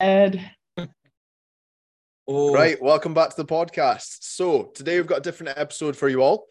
Ed. Oh. Right, welcome back to the podcast. So today we've got a different episode for you all.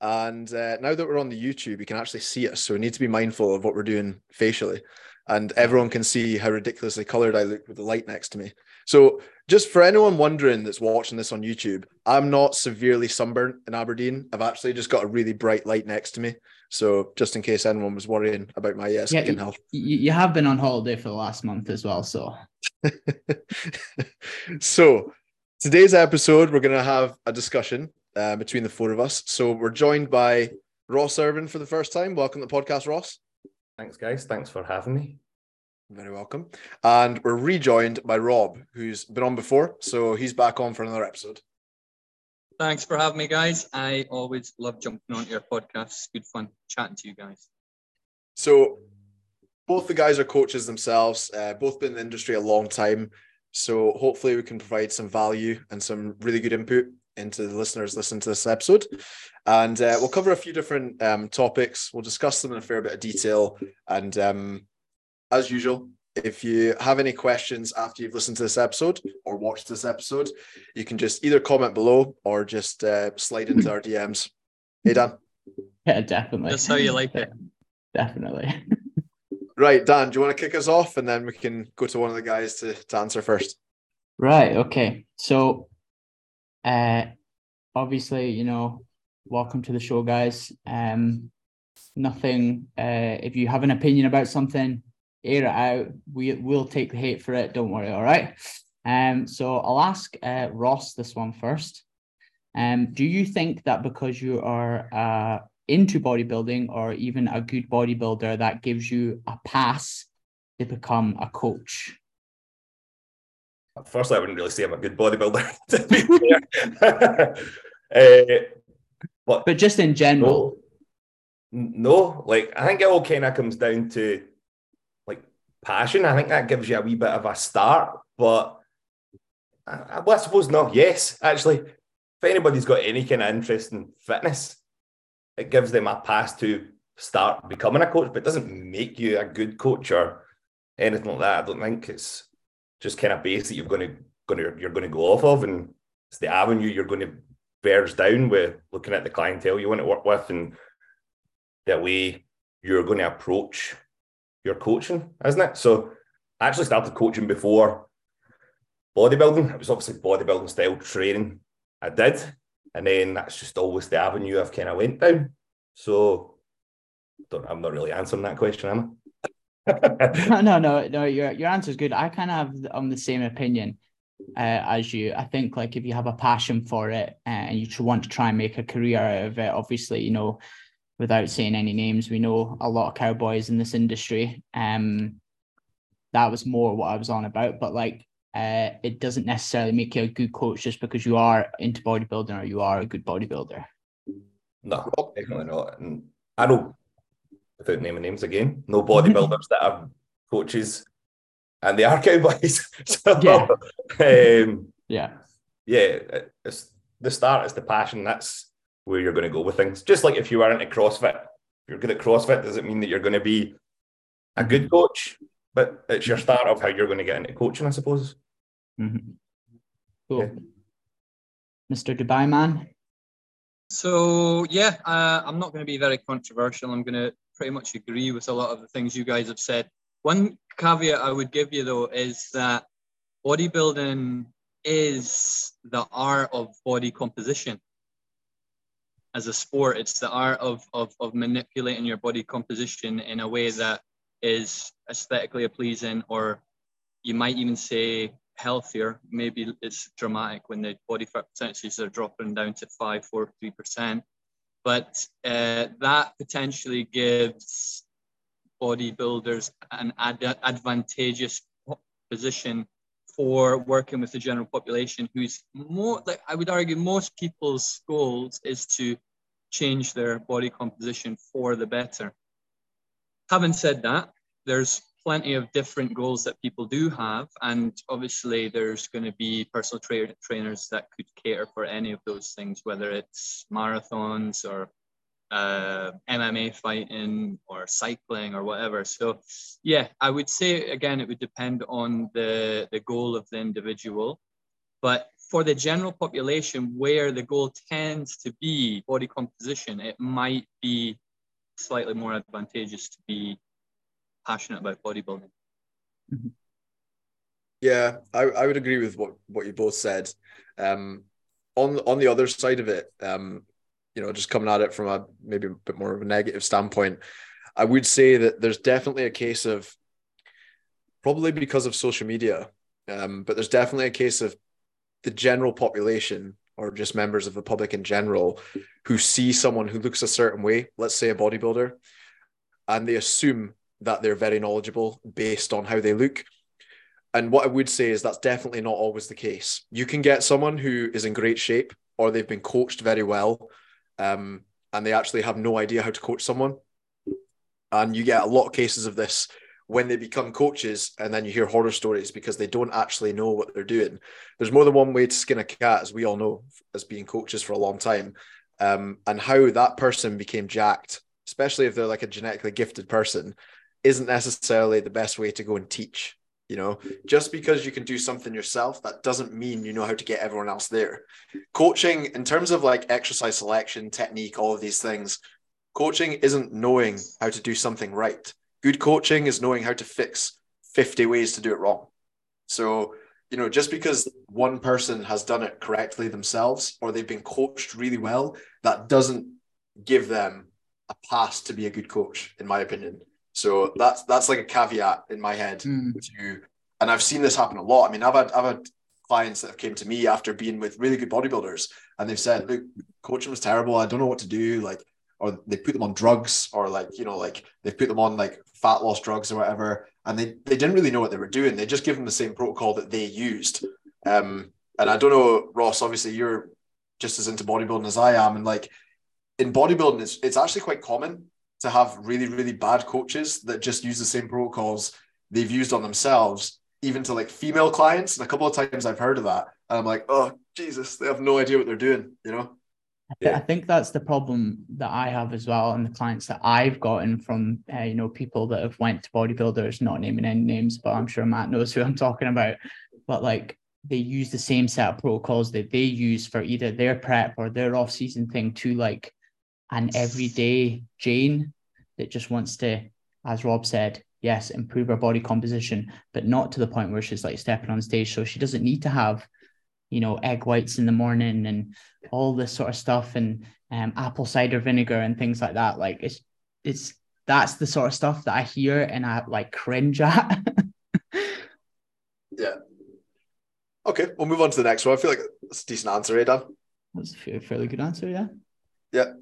And uh, now that we're on the YouTube, you can actually see us. So we need to be mindful of what we're doing facially. And everyone can see how ridiculously colored I look with the light next to me. So just for anyone wondering that's watching this on YouTube, I'm not severely sunburnt in Aberdeen. I've actually just got a really bright light next to me. So just in case anyone was worrying about my yes skin yeah, health. You have been on holiday for the last month as well. So so today's episode, we're going to have a discussion uh, between the four of us. So we're joined by Ross Irving for the first time. Welcome to the podcast, Ross. Thanks, guys. Thanks for having me. Very welcome. And we're rejoined by Rob, who's been on before. So he's back on for another episode. Thanks for having me, guys. I always love jumping on your podcast. It's good fun chatting to you guys. So both the guys are coaches themselves, uh, both been in the industry a long time. So hopefully we can provide some value and some really good input into the listeners listening to this episode. And uh, we'll cover a few different um, topics. We'll discuss them in a fair bit of detail. And um, as usual, if you have any questions after you've listened to this episode or watched this episode, you can just either comment below or just uh, slide into our DMs. Hey, Dan. Yeah, definitely. That's how you like it. Definitely. Right, Dan, do you want to kick us off and then we can go to one of the guys to, to answer first? Right, okay. So uh obviously, you know, welcome to the show, guys. Um nothing uh if you have an opinion about something, air it out. We will take the hate for it, don't worry, all right. Um, so I'll ask uh, Ross this one first. Um, do you think that because you are uh, into bodybuilding or even a good bodybuilder that gives you a pass to become a coach? Firstly, I wouldn't really say I'm a good bodybuilder, to be fair. uh, but, but just in general. No, no, like I think it all kind of comes down to passion. I think that gives you a wee bit of a start. But I, well, I suppose not. yes, actually. If anybody's got any kind of interest in fitness, it gives them a pass to start becoming a coach, but it doesn't make you a good coach or anything like that. I don't think it's just kind of base that you're going to going to you're going to go off of, and it's the avenue you're going to verge down with looking at the clientele you want to work with and the way you're going to approach your coaching, isn't it? So I actually started coaching before bodybuilding. It was obviously bodybuilding style training I did. And then that's just always the avenue I've kind of went down. So I'm not really answering that question, am I? no, no, no, no. Your your answer is good. I kind of have on the same opinion uh, as you. I think like if you have a passion for it uh, and you want to try and make a career out of it, obviously, you know, without saying any names, we know a lot of cowboys in this industry. Um, that was more what I was on about. But like uh, it doesn't necessarily make you a good coach just because you are into bodybuilding or you are a good bodybuilder. No, definitely not. And I know, without naming names again, no bodybuilders that are coaches and they are cowboys. so, yeah. Um, yeah. Yeah. It's, the start is the passion. That's where you're going to go with things. Just like if you are into CrossFit, if you're good at CrossFit, does it mean that you're going to be a good coach? But it's your start of how you're going to get into coaching, I suppose. Mm-hmm. Cool. Yeah. Mr. Dubai man. So yeah, uh, I'm not going to be very controversial. I'm going to pretty much agree with a lot of the things you guys have said. One caveat I would give you though is that bodybuilding is the art of body composition. As a sport, it's the art of, of, of manipulating your body composition in a way that is aesthetically pleasing, or you might even say healthier. Maybe it's dramatic when the body fat percentages are dropping down to five, four, three percent. But uh, that potentially gives bodybuilders an ad- advantageous position for working with the general population who's more like I would argue most people's goals is to change their body composition for the better. Having said that, there's plenty of different goals that people do have. And obviously, there's going to be personal tra- trainers that could cater for any of those things, whether it's marathons or uh, MMA fighting or cycling or whatever. So, yeah, I would say again, it would depend on the the goal of the individual, but for the general population, where the goal tends to be body composition, it might be slightly more advantageous to be passionate about bodybuilding. Mm-hmm. Yeah, I, I would agree with what, what you both said. Um, on on the other side of it, um, you know, just coming at it from a maybe a bit more of a negative standpoint, I would say that there's definitely a case of probably because of social media, um, but there's definitely a case of the general population or just members of the public in general who see someone who looks a certain way, let's say a bodybuilder, and they assume that they're very knowledgeable based on how they look. And what I would say is that's definitely not always the case. You can get someone who is in great shape or they've been coached very well um, and they actually have no idea how to coach someone. And you get a lot of cases of this when they become coaches and then you hear horror stories because they don't actually know what they're doing. There's more than one way to skin a cat, as we all know, as being coaches for a long time. Um, and how that person became jacked, especially if they're like a genetically gifted person, isn't necessarily the best way to go and teach. You know, just because you can do something yourself, that doesn't mean you know how to get everyone else there. Coaching, in terms of like exercise selection, technique, all of these things, coaching isn't knowing how to do something right Good coaching is knowing how to fix 50 ways to do it wrong. So, you know, just because one person has done it correctly themselves or they've been coached really well, that doesn't give them a pass to be a good coach, in my opinion. So that's that's like a caveat in my head mm. to, and I've seen this happen a lot. I mean, I've had I've had clients that have came to me after being with really good bodybuilders, and they've said, "Look, coaching was terrible. I don't know what to do. Like, or they put them on drugs or like you know like they put them on like fat loss drugs or whatever and they, they didn't really know what they were doing they just give them the same protocol that they used um and i don't know ross obviously you're just as into bodybuilding as i am and like in bodybuilding it's, it's actually quite common to have really really bad coaches that just use the same protocols they've used on themselves even to like female clients and a couple of times i've heard of that and i'm like oh jesus they have no idea what they're doing you know yeah. I think that's the problem that I have as well, and the clients that I've gotten from uh, you know people that have went to bodybuilders, not naming any names, but I'm sure Matt knows who I'm talking about. But like they use the same set of protocols that they use for either their prep or their off season thing to like an everyday Jane that just wants to, as Rob said, yes, improve her body composition, but not to the point where she's like stepping on stage. So she doesn't need to have you know, egg whites in the morning and all this sort of stuff and um, apple cider vinegar and things like that. Like it's it's that's the sort of stuff that I hear and I like cringe at. yeah. Okay, we'll move on to the next one. I feel like it's a decent answer, eh, Dan? That's a fairly good answer, yeah. Yeah.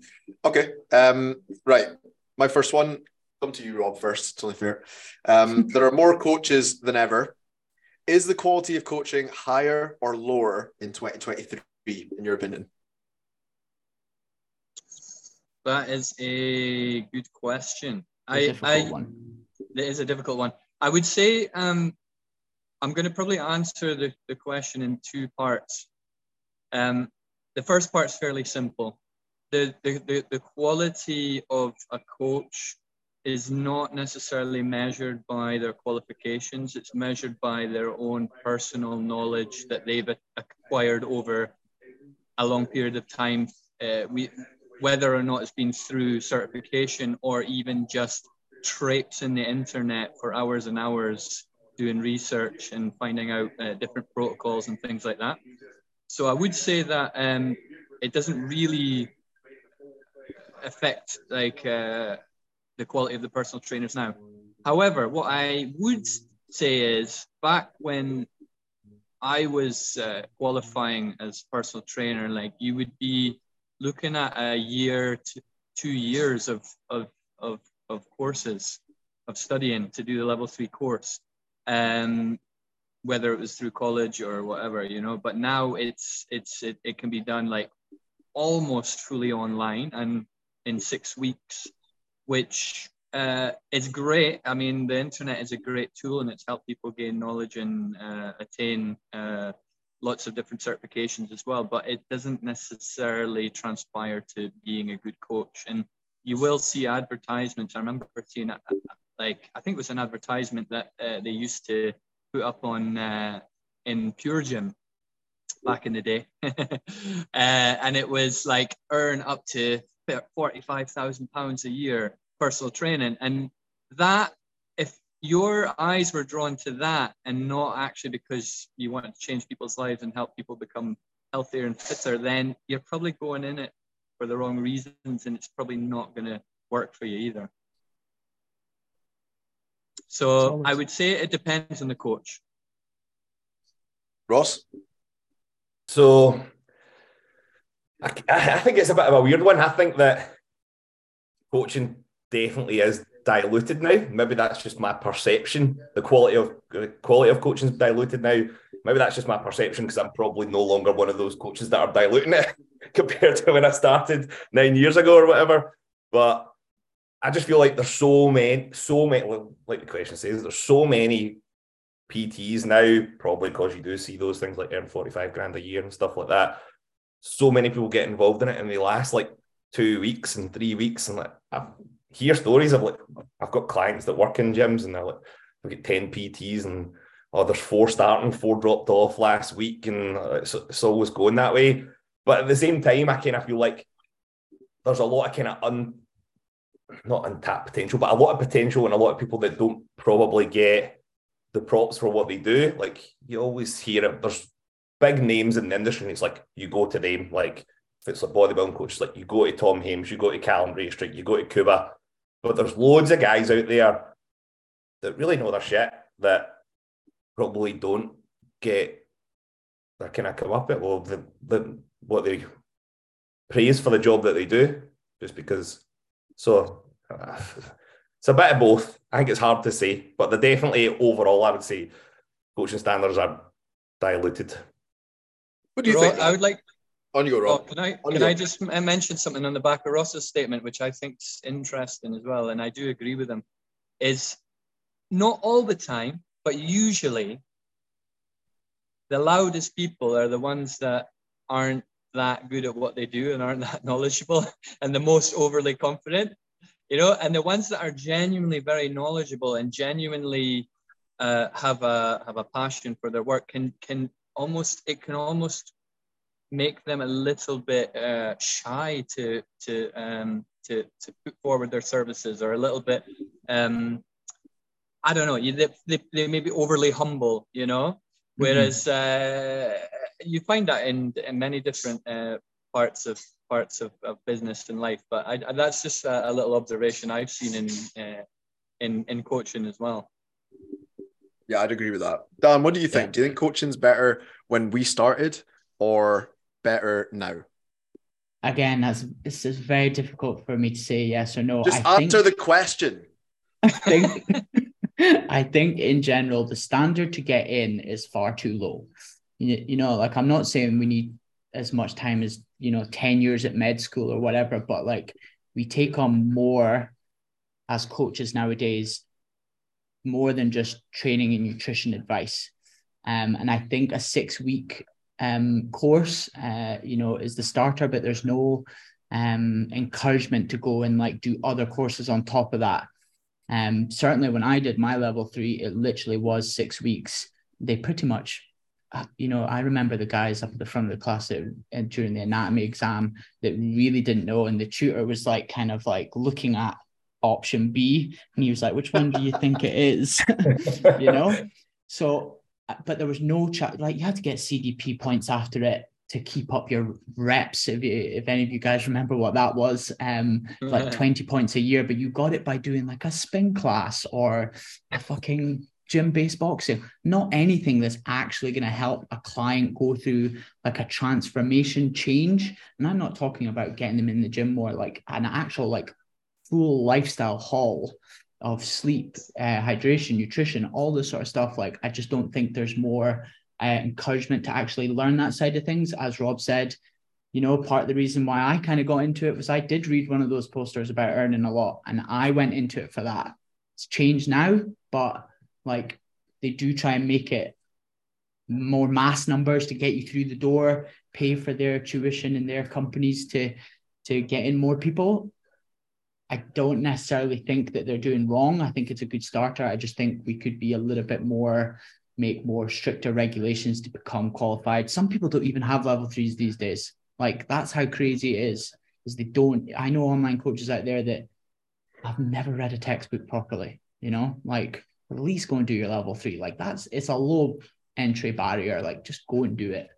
Okay. Um, right. My first one, come to you, Rob, first. It's only fair. Um, there are more coaches than ever is the quality of coaching higher or lower in 2023, in your opinion? That is a good question. I, I one. It is a difficult one. I would say um, I'm going to probably answer the, the question in two parts. Um, the first part is fairly simple. The, the, the, quality of a coach is not necessarily measured by their qualifications. It's measured by their own personal knowledge that they've acquired over a long period of time. Uh, we, whether or not it's been through certification or even just traipsing the internet for hours and hours doing research and finding out uh, different protocols and things like that. So I would say that um, it doesn't really affect like uh, the quality of the personal trainers now. However, what I would say is back when I was uh, qualifying as personal trainer, like you would be looking at a year to two years of, of, of, of courses of studying to do the level three course. Um, whether it was through college or whatever, you know, but now it's, it's, it, it can be done like almost fully online and in six weeks which uh, is great. I mean, the internet is a great tool and it's helped people gain knowledge and uh, attain uh, lots of different certifications as well. But it doesn't necessarily transpire to being a good coach. And you will see advertisements. I remember seeing like I think it was an advertisement that uh, they used to put up on uh, in Pure Gym back in the day, uh, and it was like earn up to forty five thousand pounds a year personal training, and that if your eyes were drawn to that and not actually because you wanted to change people's lives and help people become healthier and fitter, then you're probably going in it for the wrong reasons and it's probably not going to work for you either. So I would say it depends on the coach. Ross? So I, I think it's a bit of a weird one. I think that coaching definitely is diluted now. Maybe that's just my perception. The quality of the quality of coaching is diluted now. Maybe that's just my perception because I'm probably no longer one of those coaches that are diluting it compared to when I started nine years ago or whatever. But I just feel like there's so many, so many, like the question says, there's so many PTs now, probably because you do see those things like earn 45 grand a year and stuff like that. So many people get involved in it and they last like two weeks and three weeks. And like, I've hear stories of like I've got clients that work in gyms and they're like we get 10 PTs and oh there's four starting, four dropped off last week and uh, it's, it's always going that way. But at the same time, I kind of feel like there's a lot of kind of un not untapped potential, but a lot of potential and a lot of people that don't probably get the props for what they do. Like you always hear it, there's big names in the industry, and it's like you go to them, like if it's a bodybuilding coach, like you go to Tom Hames, you go to Callum Street, you go to Cuba. but there's loads of guys out there that really know their shit that probably don't get their kind of come up it or the, the what they praise for the job that they do just because so it's a bit of both i think it's hard to say but they're definitely overall i would say coaching standards are diluted what do you think i would like on your oh, can I can I just mention something on the back of Ross's statement, which I think's interesting as well, and I do agree with him. Is not all the time, but usually the loudest people are the ones that aren't that good at what they do and aren't that knowledgeable and the most overly confident you know and the ones that are genuinely very knowledgeable and genuinely uh, have a have a passion for their work can can almost it can almost make them a little bit uh, shy to to um, to to put forward their services or a little bit um, I don't know they, they, they may be overly humble you know whereas mm-hmm. uh, you find that in, in many different uh, parts of parts of, of business and life but I, that's just a, a, little observation I've seen in uh, in in coaching as well yeah I'd agree with that Dan what do you think yeah. do you think coaching's better when we started or better now? Again, that's it's just very difficult for me to say yes or no. Just I answer think, the question. I think I think in general the standard to get in is far too low. You, you know, like I'm not saying we need as much time as you know 10 years at med school or whatever, but like we take on more as coaches nowadays, more than just training and nutrition advice. Um, and I think a six week um, course, uh, you know, is the starter, but there's no um, encouragement to go and like do other courses on top of that. Um, certainly when I did my level three, it literally was six weeks. They pretty much, uh, you know, I remember the guys up at the front of the class that, uh, during the anatomy exam that really didn't know, and the tutor was like kind of like looking at option B, and he was like, "Which one do you think it is?" you know. So but there was no chat. Like you had to get CDP points after it to keep up your reps. If you, if any of you guys remember what that was, um, like twenty points a year. But you got it by doing like a spin class or a fucking gym based boxing. Not anything that's actually going to help a client go through like a transformation change. And I'm not talking about getting them in the gym more, like an actual like full lifestyle haul of sleep, uh, hydration, nutrition, all this sort of stuff. Like, I just don't think there's more uh, encouragement to actually learn that side of things. As Rob said, you know, part of the reason why I kind of got into it was I did read one of those posters about earning a lot, and I went into it for that. It's changed now, but like they do try and make it more mass numbers to get you through the door, pay for their tuition in their companies to to get in more people I don't necessarily think that they're doing wrong. I think it's a good starter. I just think we could be a little bit more, make more stricter regulations to become qualified. Some people don't even have level threes these days. Like that's how crazy it is. Is they don't. I know online coaches out there that have never read a textbook properly. You know, like at least go and do your level three. Like that's it's a low entry barrier. Like just go and do it.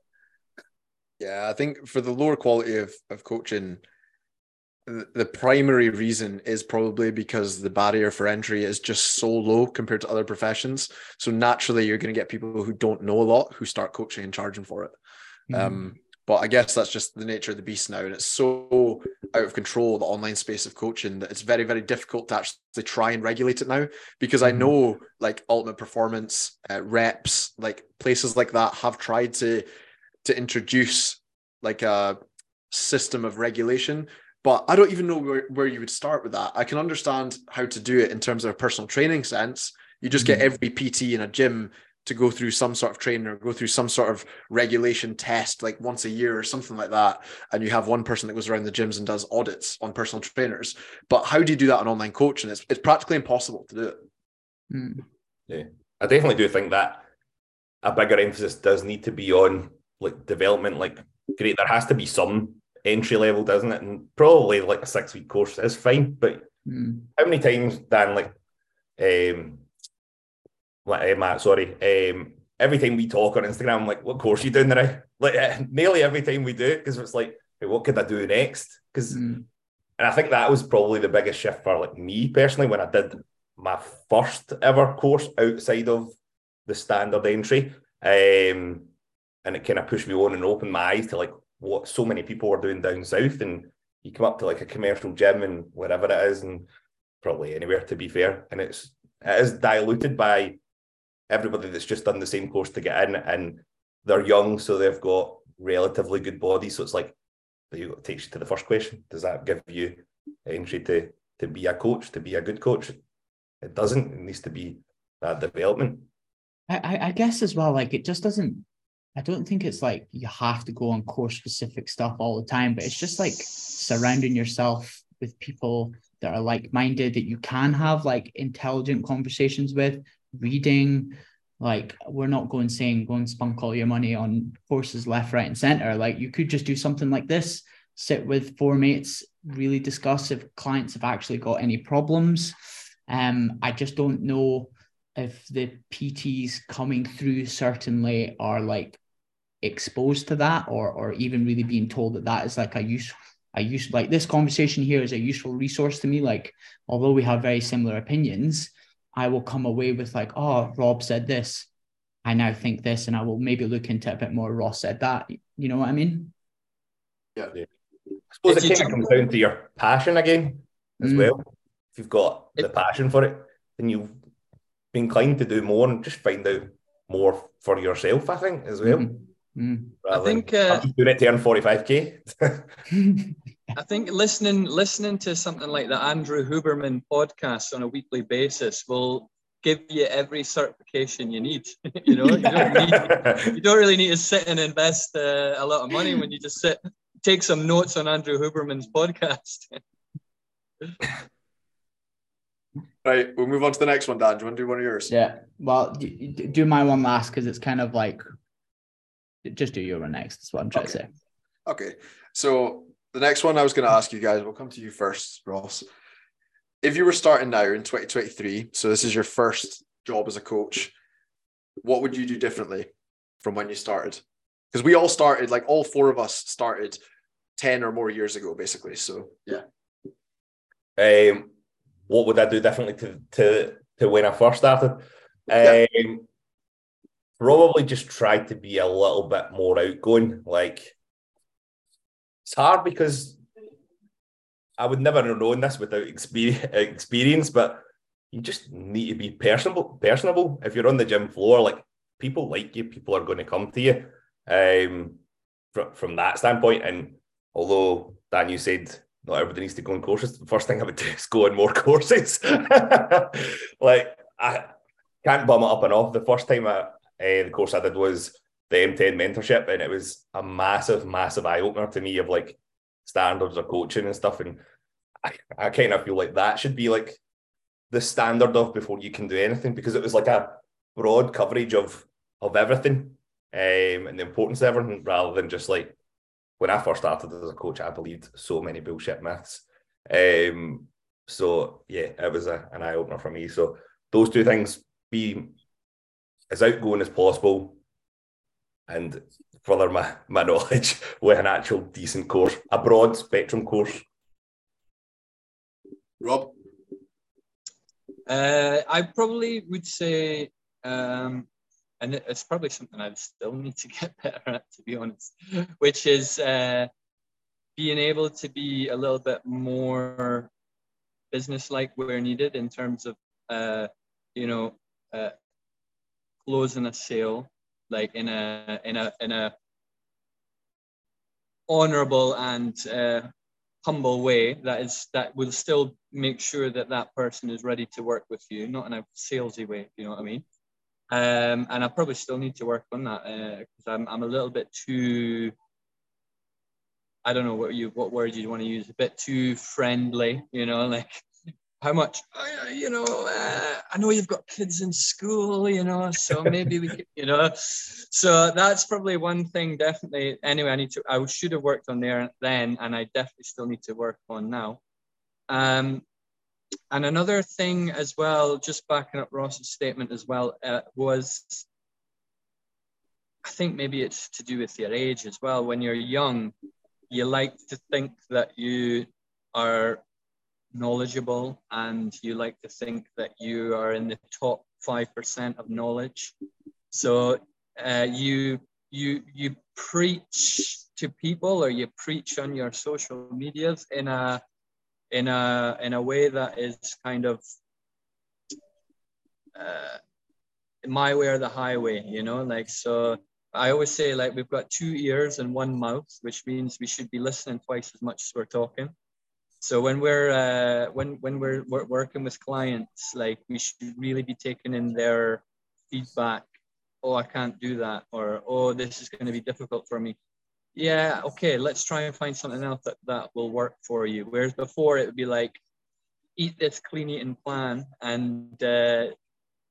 Yeah, I think for the lower quality of of coaching the primary reason is probably because the barrier for entry is just so low compared to other professions. So naturally, you're going to get people who don't know a lot who start coaching and charging for it. Mm-hmm. Um, but I guess that's just the nature of the beast now, and it's so out of control the online space of coaching that it's very very difficult to actually try and regulate it now because mm-hmm. I know like Ultimate Performance, uh, reps, like places like that have tried to to introduce like a system of regulation but I don't even know where, where you would start with that. I can understand how to do it in terms of a personal training sense. You just mm-hmm. get every PT in a gym to go through some sort of training or go through some sort of regulation test like once a year or something like that. And you have one person that goes around the gyms and does audits on personal trainers. But how do you do that on online coaching? It's, it's practically impossible to do it. Mm. Yeah, I definitely do think that a bigger emphasis does need to be on like development. Like, great, there has to be some entry level, doesn't it? And probably like a six week course is fine. But mm. how many times, Dan, like, um, like uh, Matt, sorry, um, every time we talk on Instagram, I'm like, what course are you doing now? Like, uh, nearly every time we do it, because it's like, hey, what could I do next? Because, mm. and I think that was probably the biggest shift for like me personally when I did my first ever course outside of the standard entry. Um, and it kind of pushed me on and opened my eyes to like what so many people are doing down south, and you come up to like a commercial gym and wherever it is, and probably anywhere to be fair, and it's it is diluted by everybody that's just done the same course to get in, and they're young, so they've got relatively good bodies. So it's like it takes you to the first question: Does that give you entry to to be a coach, to be a good coach? It doesn't. It needs to be that development. I, I guess as well, like it just doesn't I don't think it's like you have to go on course specific stuff all the time, but it's just like surrounding yourself with people that are like minded that you can have like intelligent conversations with, reading. Like, we're not going saying go and spunk all your money on courses left, right, and center. Like, you could just do something like this sit with four mates, really discuss if clients have actually got any problems. Um, I just don't know if the PTs coming through certainly are like exposed to that or or even really being told that that is like a use a use like this conversation here is a useful resource to me. Like although we have very similar opinions i will come away with like oh rob said this. I now think this and i will maybe look into a bit more. Ross said that. You know what i mean? Yeah, yeah. i suppose it kind of comes down to your passion again as mm. well. If you've got the passion for it then you'll be inclined to do more and just find out more for yourself i think as well. Mm-hmm. Mm. I think uh, doing it to earn forty five k. I think listening listening to something like the Andrew Huberman podcast on a weekly basis will give you every certification you need. you know, you don't, need, you don't, really need to sit and invest uh, a lot of money when you just sit, take some notes on Andrew Huberman's podcast. right, we'll move on to the next one, Dan. Do you want to do one of yours? Yeah. Well, do my one last because it's kind of like just do your one next. That's what I'm trying okay. to say. Okay. So the next one I was going to ask you guys, we'll come to you first, Ross. If you were starting now in 2023, so this is your first job as a coach, what would you do differently from when you started? Because we all started, like all four of us started 10 or more years ago, basically. So yeah. Um, what would I do differently to to to when I first started? Yeah. Probably just try to be a little bit more outgoing. Like it's hard because I would never have known this without experience, but you just need to be personable. Personable. If you're on the gym floor, like people like you, people are going to come to you. Um, from from that standpoint, and although Dan, you said not everybody needs to go on courses, the first thing I would do is go on more courses. like I can't bum it up enough. The first time I uh, the course I did was the M10 mentorship, and it was a massive, massive eye opener to me of like standards of coaching and stuff. And I, I kind of feel like that should be like the standard of before you can do anything because it was like a broad coverage of of everything um, and the importance of everything rather than just like when I first started as a coach, I believed so many bullshit myths. Um, so yeah, it was a, an eye opener for me. So those two things: be as outgoing as possible, and further my my knowledge with an actual decent course, a broad spectrum course. Rob, uh, I probably would say, um, and it's probably something I still need to get better at, to be honest, which is uh, being able to be a little bit more business-like where needed in terms of, uh, you know, uh, closing a sale like in a in a in a honorable and uh, humble way that is that will still make sure that that person is ready to work with you, not in a salesy way. You know what I mean? Um, and I probably still need to work on that because uh, I'm I'm a little bit too. I don't know what you what word you want to use. A bit too friendly, you know, like how much? Uh, you know uh, i know you've got kids in school you know so maybe we could you know. So that's probably one thing definitely anyway i need to i should have worked on there then and i definitely still need to work on now. Um and another thing as well just backing up ross's statement as well uh, was i think maybe it's to do with your age as well. When you're young you like to think that you are knowledgeable and you like to think that you are in the top 5% of knowledge. So uh, you, you, you preach to people or you preach on your social medias in a, in a, in a way that is kind of uh, my way or the highway, you know, like, so I always say like we've got two ears and one mouth, which means we should be listening twice as much as we're talking. So when we're uh, when when we're, we're working with clients, like we should really be taking in their feedback. Oh, I can't do that, or oh, this is going to be difficult for me. Yeah, okay, let's try and find something else that that will work for you. Whereas before it would be like, eat this clean eating plan and uh,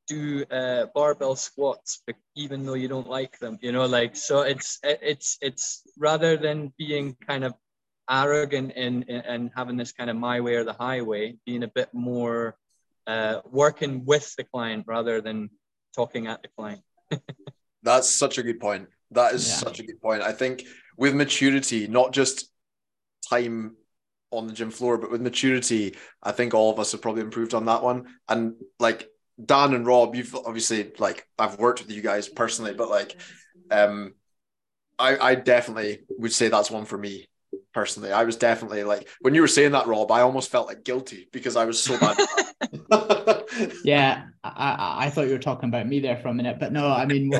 do uh, barbell squats, even though you don't like them. You know, like so. It's it's it's rather than being kind of arrogant and and having this kind of my way or the highway, being a bit more uh, working with the client rather than talking at the client. That's such a good point. That is yeah. such a good point. I think with maturity, not just time on the gym floor, but with maturity, I think all of us have probably improved on that one. And like Dan and Rob, you've obviously like I've worked with you guys personally, but like um I I definitely would say that's one for me personally. I was definitely like when you were saying that, Rob, I almost felt like guilty because I was so bad. yeah, I, I thought you were talking about me there for a minute, but no, I mean,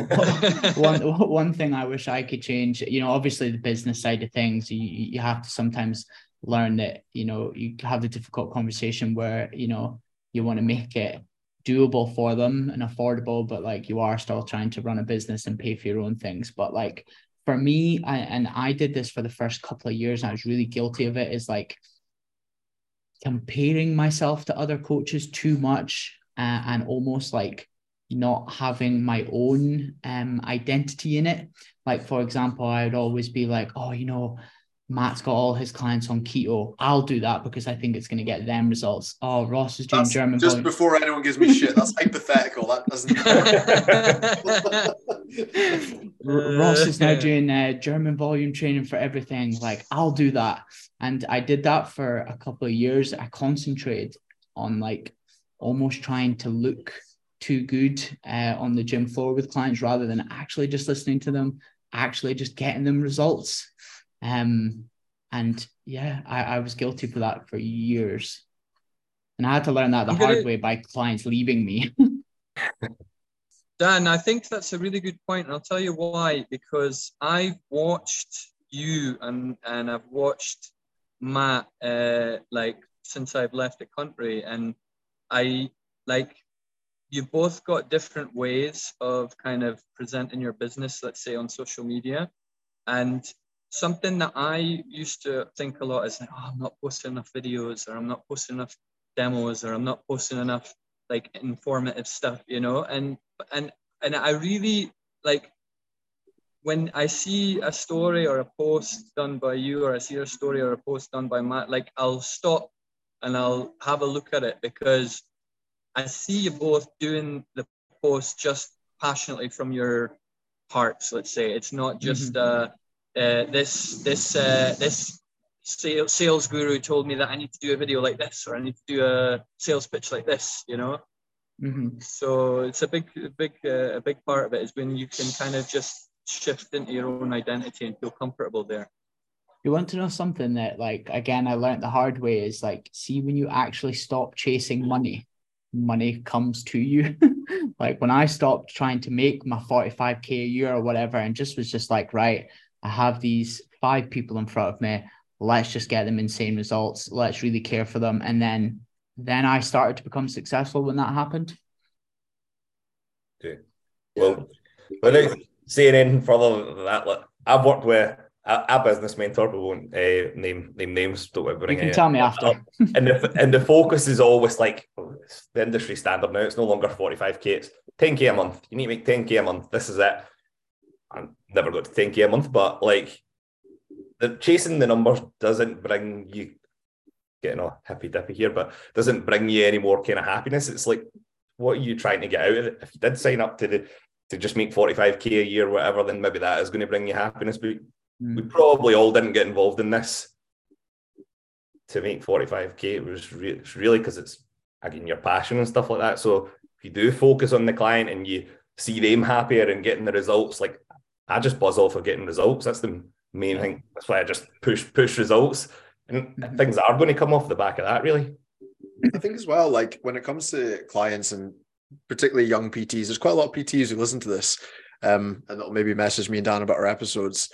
one one thing I wish I could change. You know, obviously the business side of things, you you have to sometimes learn that you know you have the difficult conversation where you know you want to make it doable for them and affordable but like you are still trying to run a business and pay for your own things but like for me, I, and I did this for the first couple of years, and I was really guilty of it, is like comparing myself to other coaches too much uh, and almost like not having my own um, identity in it. Like, for example, I would always be like, oh, you know, Matt's got all his clients on keto. I'll do that because I think it's going to get them results. Oh, Ross is doing that's German. Just volume. before anyone gives me shit, that's hypothetical. That doesn't. Ross is now doing uh, German volume training for everything. Like, I'll do that, and I did that for a couple of years. I concentrated on like almost trying to look too good uh, on the gym floor with clients rather than actually just listening to them, actually just getting them results. Um, and yeah, I, I was guilty for that for years. And I had to learn that the hard way by clients leaving me. Dan, I think that's a really good point, and I'll tell you why. Because I've watched you and and I've watched Matt uh, like since I've left the country, and I like you both got different ways of kind of presenting your business, let's say on social media, and something that I used to think a lot is like, oh, I'm not posting enough videos, or I'm not posting enough demos, or I'm not posting enough like informative stuff, you know. And and and I really like when I see a story or a post done by you, or I see a story or a post done by Matt, like I'll stop and I'll have a look at it because I see you both doing the post just passionately from your hearts. Let's say it's not just mm-hmm. uh, uh, this this uh, this sales guru told me that I need to do a video like this or I need to do a sales pitch like this. You know. Mm-hmm. So it's a big, big, uh, a big part of it is when you can kind of just shift into your own identity and feel comfortable there. You want to know something that, like, again, I learned the hard way is like, see, when you actually stop chasing money, money comes to you. like, when I stopped trying to make my 45K a year or whatever, and just was just like, right, I have these five people in front of me. Let's just get them insane results. Let's really care for them. And then, then I started to become successful when that happened. Okay. Well, without saying anything further than that, like, I've worked with a, a business mentor, We won't uh, name name names. Don't bring you can tell me after. Um, and the and the focus is always like oh, the industry standard now. It's no longer forty five k. It's ten k a month. You need to make ten k a month. This is it. I'm never got to ten k a month, but like the chasing the numbers doesn't bring you getting a happy dippy here, but doesn't bring you any more kind of happiness. It's like what are you trying to get out of it? If you did sign up to the to just make 45k a year, whatever, then maybe that is going to bring you happiness. But mm. we probably all didn't get involved in this to make 45k. It was re- it's really because it's again your passion and stuff like that. So if you do focus on the client and you see them happier and getting the results, like I just buzz off of getting results. That's the main thing. That's why I just push push results, and mm-hmm. things are going to come off the back of that. Really, I think as well. Like when it comes to clients and particularly young PTs, there's quite a lot of PTs who listen to this, um, and they'll maybe message me and Dan about our episodes.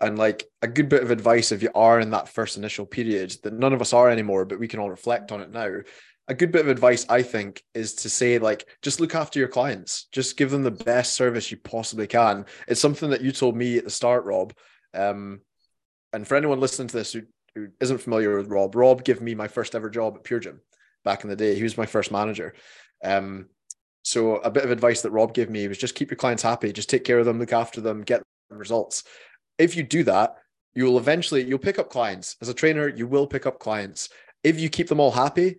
And like a good bit of advice if you are in that first initial period that none of us are anymore, but we can all reflect on it now. A good bit of advice, I think, is to say, like, just look after your clients. Just give them the best service you possibly can. It's something that you told me at the start, Rob. Um, and for anyone listening to this who, who isn't familiar with Rob, Rob gave me my first ever job at Pure Gym back in the day. He was my first manager. Um, so a bit of advice that Rob gave me was just keep your clients happy, just take care of them, look after them, get results. If you do that, you will eventually you'll pick up clients. As a trainer, you will pick up clients. If you keep them all happy,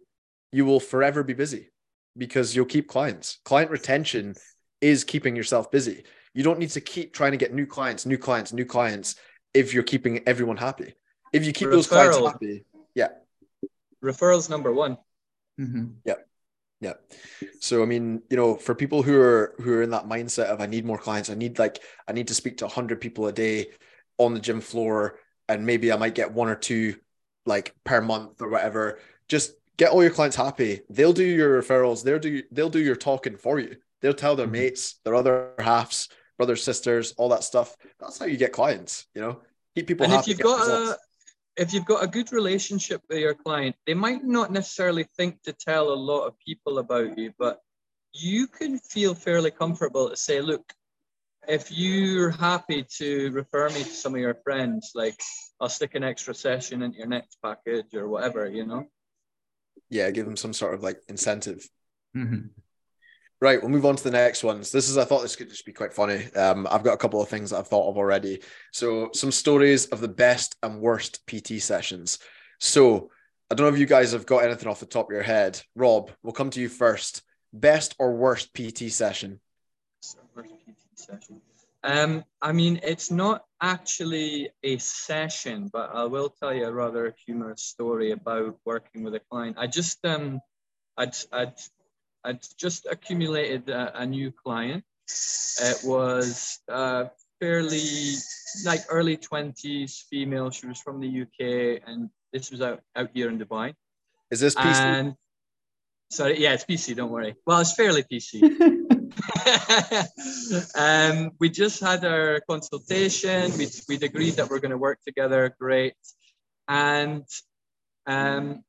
you will forever be busy because you'll keep clients. Client retention is keeping yourself busy. You don't need to keep trying to get new clients, new clients, new clients if you're keeping everyone happy. If you keep Referral. those clients happy, yeah. Referrals number one. Mm-hmm. Yeah. Yeah. So I mean, you know, for people who are who are in that mindset of I need more clients, I need like I need to speak to 100 people a day on the gym floor and maybe I might get one or two like per month or whatever. Just get all your clients happy. They'll do your referrals. They'll do they'll do your talking for you. They'll tell their mm-hmm. mates, their other halves, brothers, sisters, all that stuff. That's how you get clients, you know. Keep people and happy. If you've got a if you've got a good relationship with your client, they might not necessarily think to tell a lot of people about you, but you can feel fairly comfortable to say, look, if you're happy to refer me to some of your friends, like I'll stick an extra session into your next package or whatever, you know? Yeah, give them some sort of like incentive. Mm-hmm. Right, we'll move on to the next ones. This is, I thought this could just be quite funny. Um, I've got a couple of things that I've thought of already. So, some stories of the best and worst PT sessions. So, I don't know if you guys have got anything off the top of your head. Rob, we'll come to you first. Best or worst PT session? Worst PT session. Um, I mean, it's not actually a session, but I will tell you a rather humorous story about working with a client. I just um, I'd, I'd I'd just accumulated a, a new client. It was uh, fairly like early 20s female. She was from the UK and this was out, out here in Dubai. Is this PC? And, sorry, yeah, it's PC, don't worry. Well, it's fairly PC. um, we just had our consultation. We'd, we'd agreed that we're going to work together. Great. And um,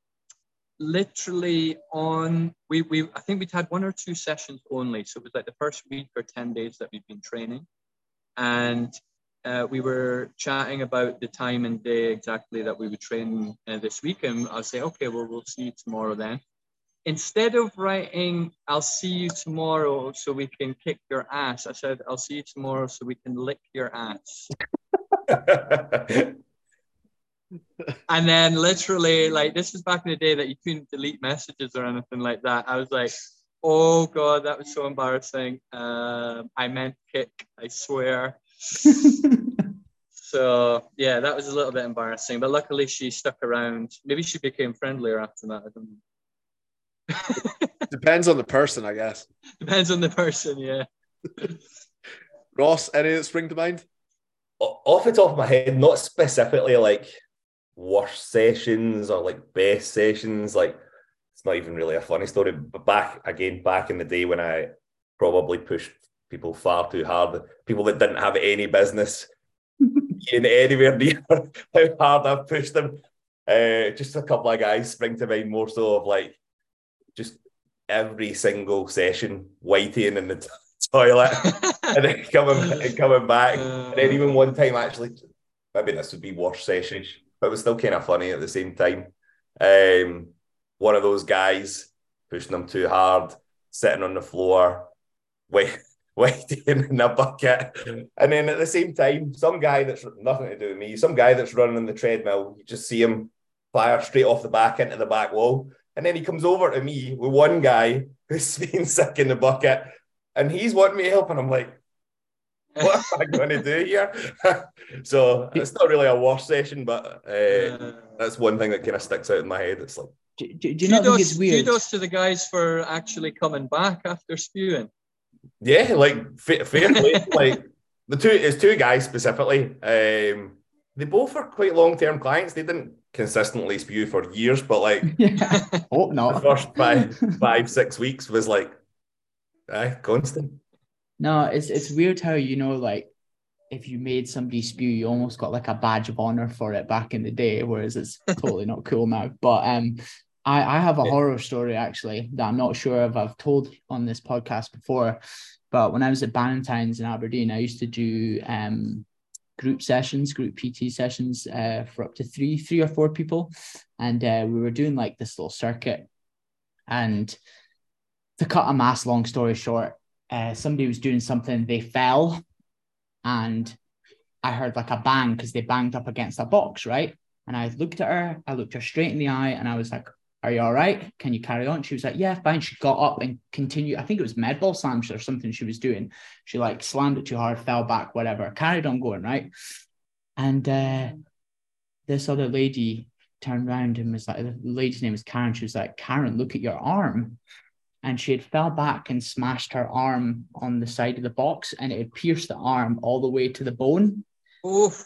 literally on we we I think we'd had one or two sessions only. So it was like the first week or 10 days that we'd been training. And uh, we were chatting about the time and day exactly that we would train uh, this week, and I'll say, okay, well, we'll see you tomorrow then. Instead of writing, I'll see you tomorrow so we can kick your ass, I said, I'll see you tomorrow so we can lick your ass. and then literally, like, this was back in the day that you couldn't delete messages or anything like that. I was like, oh God, that was so embarrassing. Um, I meant kick, I swear. so yeah, that was a little bit embarrassing, but luckily she stuck around. Maybe she became friendlier after that. I don't know. Depends on the person, I guess. Depends on the person, yeah. Ross, any that spring to mind? Off the top of my head, not specifically like worst sessions or like best sessions. Like it's not even really a funny story. But back again, back in the day when I probably pushed people far too hard, people that didn't have any business being anywhere near how hard I've pushed them. Uh, just a couple of guys spring to mind more so of like just every single session waiting in the toilet and then coming and coming back. And then even one time actually, maybe this would be worse session, but it was still kind of funny at the same time. Um, one of those guys pushing them too hard, sitting on the floor, wait, waiting in a bucket. And then at the same time, some guy that's nothing to do with me, some guy that's running on the treadmill, you just see him fire straight off the back into the back wall. And then he comes over to me with one guy who's been sick in the bucket and he's wanting me to help. And I'm like, what am I going to do here? so it's not really a wash session, but uh, that's one thing that kind of sticks out in my head. It's like, do, do, do you not think it's weird? Kudos to the guys for actually coming back after spewing. Yeah, like fair, fair play. like the two is two guys specifically. Um, they both are quite long term clients. They didn't consistently spew for years, but like, yeah, hope not. The first five, five, six weeks was like, aye, constant. No, it's it's weird how you know like if you made somebody spew, you almost got like a badge of honor for it back in the day, whereas it's totally not cool now. But um, I I have a horror story actually that I'm not sure if I've told on this podcast before, but when I was at Bannatynes in Aberdeen, I used to do um group sessions, group PT sessions uh, for up to three, three or four people, and uh, we were doing like this little circuit. And to cut a mass long story short, uh, somebody was doing something, they fell, and I heard like a bang because they banged up against a box, right? And I looked at her, I looked her straight in the eye, and I was like, Are you all right? Can you carry on? She was like, Yeah, fine. She got up and continued. I think it was med ball slams or something she was doing. She like slammed it too hard, fell back, whatever, carried on going, right? And uh, this other lady turned around and was like, The lady's name is Karen. She was like, Karen, look at your arm and she had fell back and smashed her arm on the side of the box and it had pierced the arm all the way to the bone. Oof.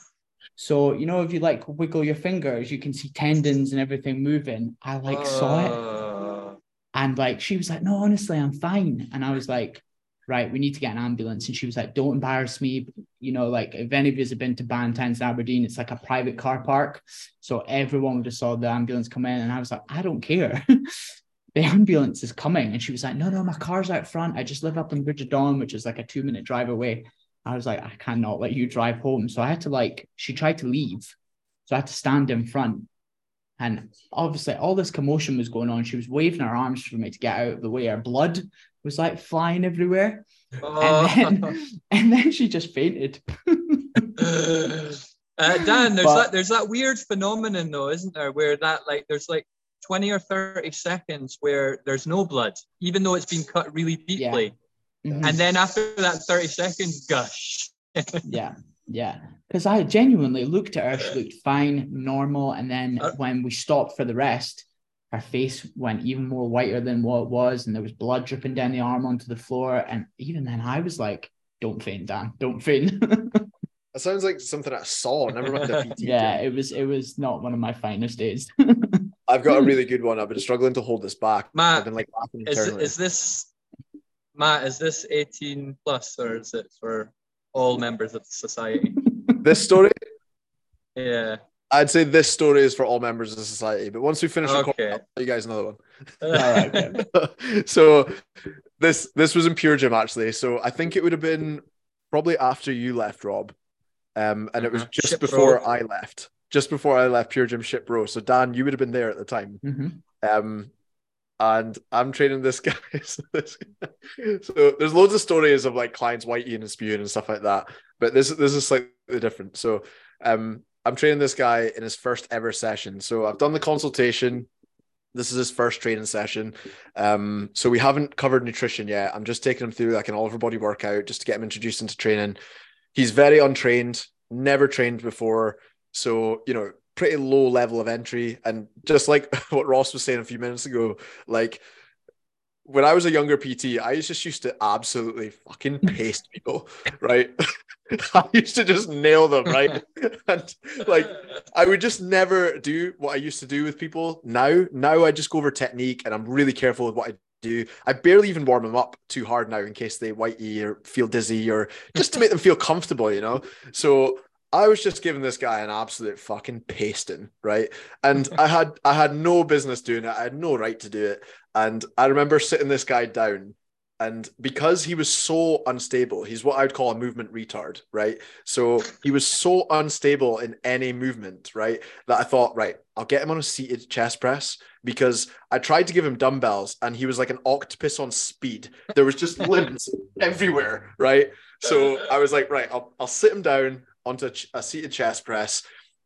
So, you know, if you like wiggle your fingers, you can see tendons and everything moving. I like uh... saw it. And like she was like, No, honestly, I'm fine. And I was like, Right, we need to get an ambulance. And she was like, Don't embarrass me. You know, like if any of you have been to Bannatynes in Aberdeen, it's like a private car park. So everyone would have saw the ambulance come in. And I was like, I don't care. the ambulance is coming. And she was like, no, no, my car's out front. I just live up in Bridge of Don, which is like a two minute drive away. I was like, I cannot let you drive home. So I had to like, she tried to leave. So I had to stand in front. And obviously, all this commotion was going on. She was waving her arms for me to get out of the way. Her blood was like flying everywhere. Oh. And, then, and then she just fainted. uh, Dan, there's but, that there's that weird phenomenon though, isn't there? Where that like there's like 20 or 30 seconds where there's no blood, even though it's been cut really deeply. Yeah. Mm-hmm. And then after that 30 seconds, gush. yeah. Yeah. Because I genuinely looked at her. She looked fine, normal. And then uh, when we stopped for the rest, her face went even more whiter than what it was. And there was blood dripping down the arm onto the floor. And even then, I was like, don't faint, Dan. Don't faint. that sounds like something I saw. Never mind a PT. yeah, it was it was not one of my finest days. I've got a really good one. I've been struggling to hold this back. Matt, I've been like is, is this Matt? Is this eighteen plus or is it for all members of the society? this story. Yeah. I'd say this story is for all members of the society, but once we finish okay. recording, I'll tell you guys another one. all right. so this this was in Pure Gym actually. So I think it would have been probably after you left, Rob. Um, and it was Uh-huh. just Ship before Bro. I left. Just before I left Pure Gym Shiprow. So Dan, you would have been there at the time. Mhm. Um, and I'm training this guy. so, there's loads of stories of like clients whiting and spewing and stuff like that. But this this is slightly different. So um, I'm training this guy in his first ever session. So I've done the consultation. This is his first training session. Um, so we haven't covered nutrition yet. I'm just taking him through like an all over body workout just to get him introduced into training. He's very untrained, never trained before. So, you know, pretty low level of entry. And just like what Ross was saying a few minutes ago, like when I was a younger PT, I just used to absolutely fucking paste people, right? I used to just nail them, right? and like I would just never do what I used to do with people. Now, now I just go over technique and I'm really careful with what I do. I barely even warm them up too hard now in case they whitey or feel dizzy or just to make them feel comfortable, you know? So I was just giving this guy an absolute fucking pasting, right? And I had I had no business doing it. I had no right to do it. And I remember sitting this guy down and because he was so unstable, he's what I would call a movement retard, right? So he was so unstable in any movement, right? That I thought, right, I'll get him on a seated chest press because I tried to give him dumbbells and he was like an octopus on speed. There was just limbs everywhere, right? So I was like, right, I'll, I'll sit him down onto a, seated chest press.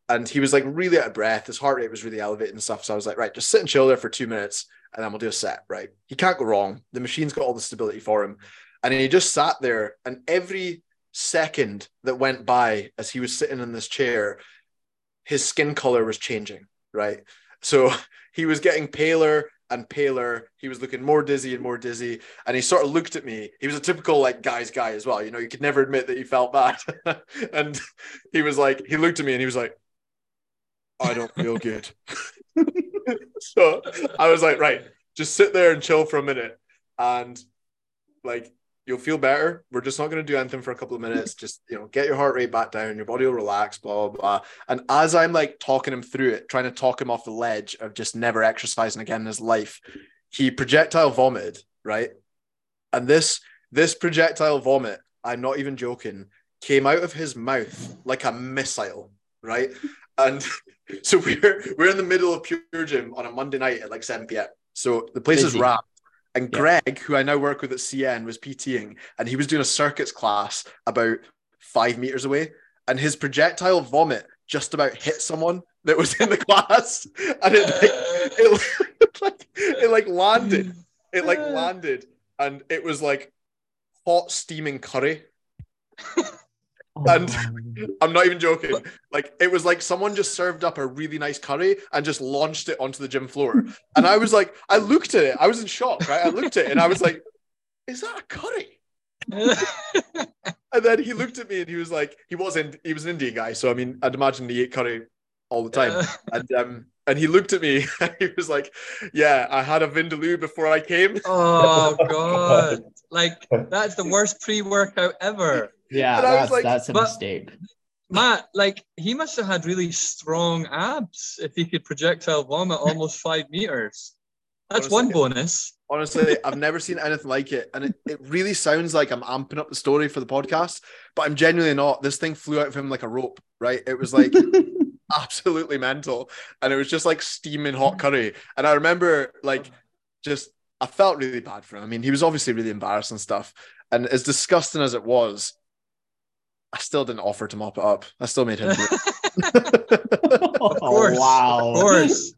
And he was like really out of breath. His heart rate was really elevated and stuff. So I was like, right, just sit and chill there for two minutes and then we'll do a set, right? He can't go wrong. The machine's got all the stability for him. And he just sat there, and every second that went by as he was sitting in this chair, his skin color was changing, right? So he was getting paler and paler. He was looking more dizzy and more dizzy. And he sort of looked at me. He was a typical like guy's guy as well. You know, you could never admit that he felt bad. and he was like, he looked at me and he was like, I don't feel good. so I was like, right, just sit there and chill for a minute. And like, you'll feel better. We're just not going to do anything for a couple of minutes. Just, you know, get your heart rate back down. Your body will relax, blah, blah, blah. And as I'm like talking him through it, trying to talk him off the ledge of just never exercising again in his life, he projectile vomited, right? And this, this projectile vomit, I'm not even joking, came out of his mouth like a missile, right? And so we're we're in the middle of Pure Gym on a Monday night at like 7 p.m. So the place is Busy. And Yeah. Greg, who I now work with at CN, was PTing, and he was doing a circuits class about five meters away, and his projectile vomit just about hit someone that was in the class, and it like, it, like it like landed, it like landed, and it was like hot steaming curry. Oh and- I'm not even joking. Like it was like someone just served up a really nice curry and just launched it onto the gym floor. And I was like, I looked at it. I was in shock, right? I looked at it and I was like, is that a curry? And then he looked at me and he was like, he was in he was an Indian guy. So I mean, I'd imagine he ate curry all the time. And um and he looked at me and he was like, Yeah, I had a Vindaloo before I came. oh god! Like that's the worst pre-workout ever. yeah, And I was that's, like- that's a But- mistake. Matt, like he must have had really strong abs if he could projectile vomit almost five meters. That's one bonus. Honestly, I've never seen anything like it. And it, it really sounds like I'm amping up the story for the podcast, but I'm genuinely not. This thing flew out of him like a rope, right? It was like absolutely mental. And it was just like steaming hot curry. And I remember like just I felt really bad for him. I mean, he was obviously really embarrassed and stuff. And as disgusting as it was, I still didn't offer to mop it up. I still made him do it. of course, wow. Of course.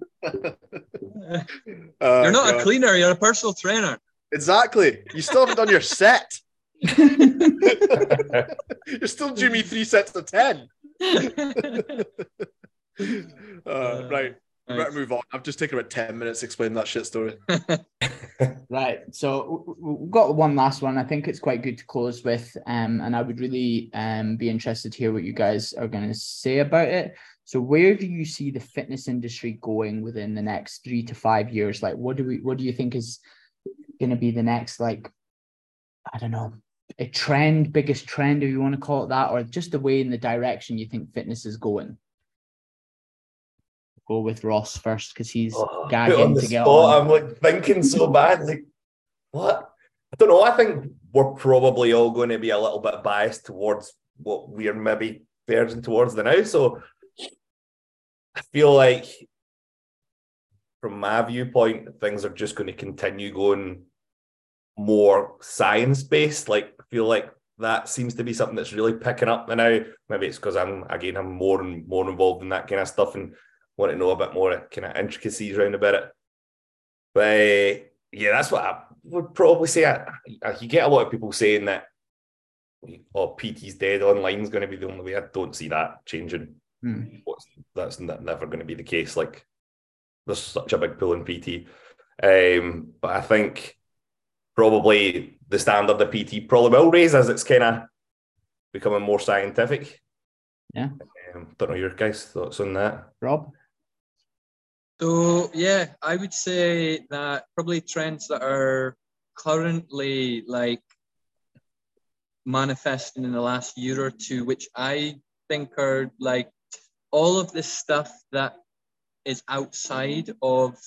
Oh, You're not a cleaner, you're a personal trainer. Exactly. You still haven't done your set. You're still doing me three sets of 10. Uh, right. We better move on. I've just taken about 10 minutes explaining that shit story. Right. So w- w- we've got one last one. I think it's quite good to close with. Um, and I would really um be interested to hear what you guys are going to say about it. So where do you see the fitness industry going within the next three to five years? Like what do we what do you think is going to be the next like I don't know a trend, biggest trend, if you want to call it that, or just the way in the direction you think fitness is going? Go with Ross first because he's Oh, gagging to get spot. on. I'm like thinking so bad. Like, what? I don't know. I think we're probably all going to be a little bit biased towards what we're maybe verging towards the now. So I feel like, from my viewpoint, things are just going to continue going more science based. Like, feel like that seems to be something that's really picking up now. Maybe it's because I'm again I'm more and more involved in that kind of stuff and want to know a bit more kind of intricacies around about it. But uh, yeah, that's what I would probably say. I, I, you get a lot of people saying that oh PT's dead, online is going to be the only way. I don't see that changing. Hmm. That's never going to be the case. Like there's such a big pull in PT, um, but I think probably the standard of PT probably will raise as it's kind of becoming more scientific. Yeah. Um, don't know your guys' thoughts on that, Rob. So yeah, I would say that probably trends that are currently like manifesting in the last year or two, which I think are like all of this stuff that is outside of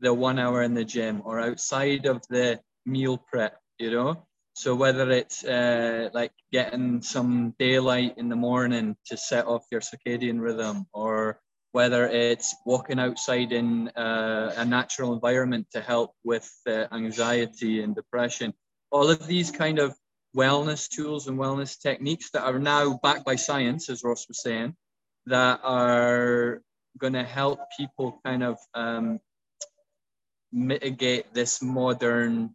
the one hour in the gym or outside of the meal prep, you know? So whether it's uh, like getting some daylight in the morning to set off your circadian rhythm or whether it's walking outside in uh, a natural environment to help with uh, anxiety and depression, all of these kind of wellness tools and wellness techniques that are now backed by science, as Ross was saying, that are going to help people kind of um, mitigate this modern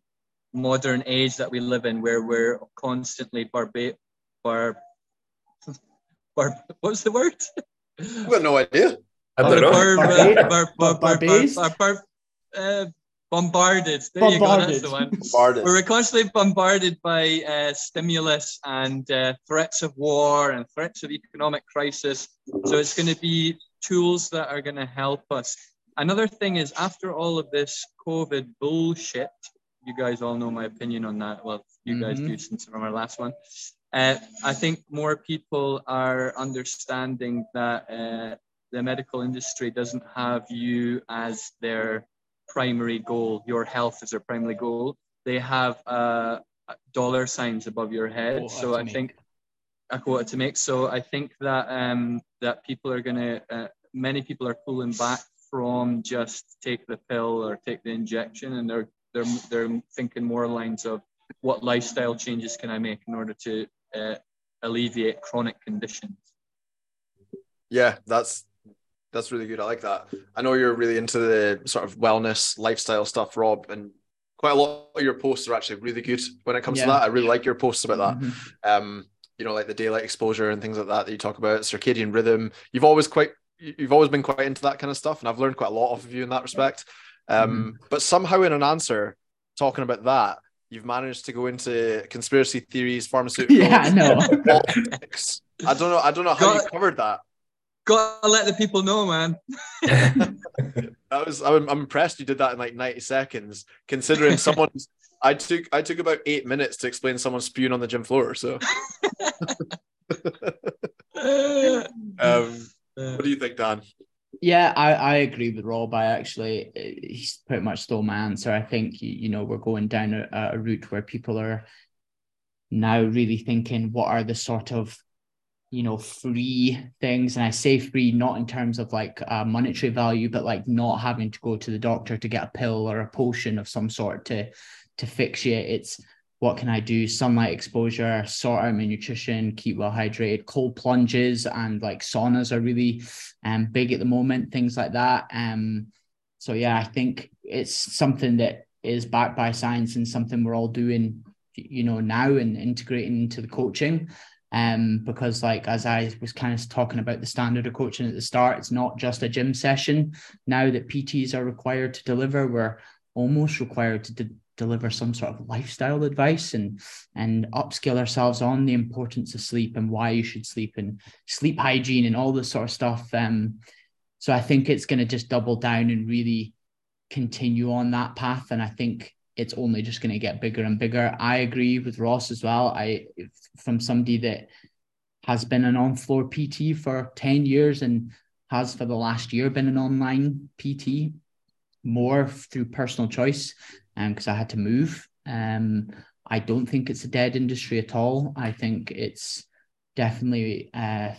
modern age that we live in, where we're constantly barba- bar, bar, what's the word? I've got no idea. I don't know. Bar, bar, bar, bombarded. There bombarded. you go. That's the one. Bombarded. We're constantly bombarded by uh, stimulus and uh, threats of war and threats of economic crisis. So it's going to be tools that are going to help us. Another thing is, after all of this COVID bullshit, you guys all know my opinion on that. Well, you mm-hmm. guys do since from our last one. Uh, I think more people are understanding that uh, the medical industry doesn't have you as their primary goal. Your health is their primary goal. They have uh, dollar signs above your head. So I make. think a quota to make. So I think that um, that people are going to, uh, many people are pulling back from just take the pill or take the injection, and they're they're they're thinking more lines of what lifestyle changes can I make in order to uh, alleviate chronic conditions. Yeah, that's that's really good. I like that. I know you're really into the sort of wellness lifestyle stuff, Rob, and quite a lot of your posts are actually really good when it comes yeah. to that. I really like your posts about that. Mm-hmm. Um, you know, like the daylight exposure and things like that that you talk about, circadian rhythm. You've always quite you've always been quite into that kind of stuff, and I've learned quite a lot off of you in that respect. Um, mm-hmm. but somehow in an answer talking about that, you've managed to go into conspiracy theories, pharmaceuticals, yeah, I know. I don't know. I don't know how you covered that. Gotta let the people know, man. that was I'm, I'm impressed you did that in like 90 seconds, considering someone's I took I took about eight minutes to explain someone spewing on the gym floor. So um, what do you think, Dan? Yeah, I, I agree with Rob. I actually eh, he's pretty much stole my answer. I think you know we're going down a, a route where people are now really thinking what are the sort of you know free things and i say free not in terms of like a monetary value but like not having to go to the doctor to get a pill or a potion of some sort to to fix you it's what can i do? Sunlight exposure sort out my nutrition keep well hydrated. Cold plunges and like saunas are really um big at the moment things like that. Um so yeah i think it's something that is backed by science and something we're all doing you know now and integrating into the coaching. Um, because like as I was kind of talking about the standard of coaching at the start, it's not just a gym session. Now that PTs are required to deliver, we're almost required to de- deliver some sort of lifestyle advice and and upskill ourselves on the importance of sleep and why you should sleep and sleep hygiene and all this sort of stuff. Um, so I think it's going to just double down and really continue on that path. And I think it's only just going to get bigger and bigger. I agree with Ross as well. I from somebody that has been an on-floor PT for 10 years and has for the last year been an online PT more through personal choice and um, because I had to move. Um, I don't think it's a dead industry at all. I think it's definitely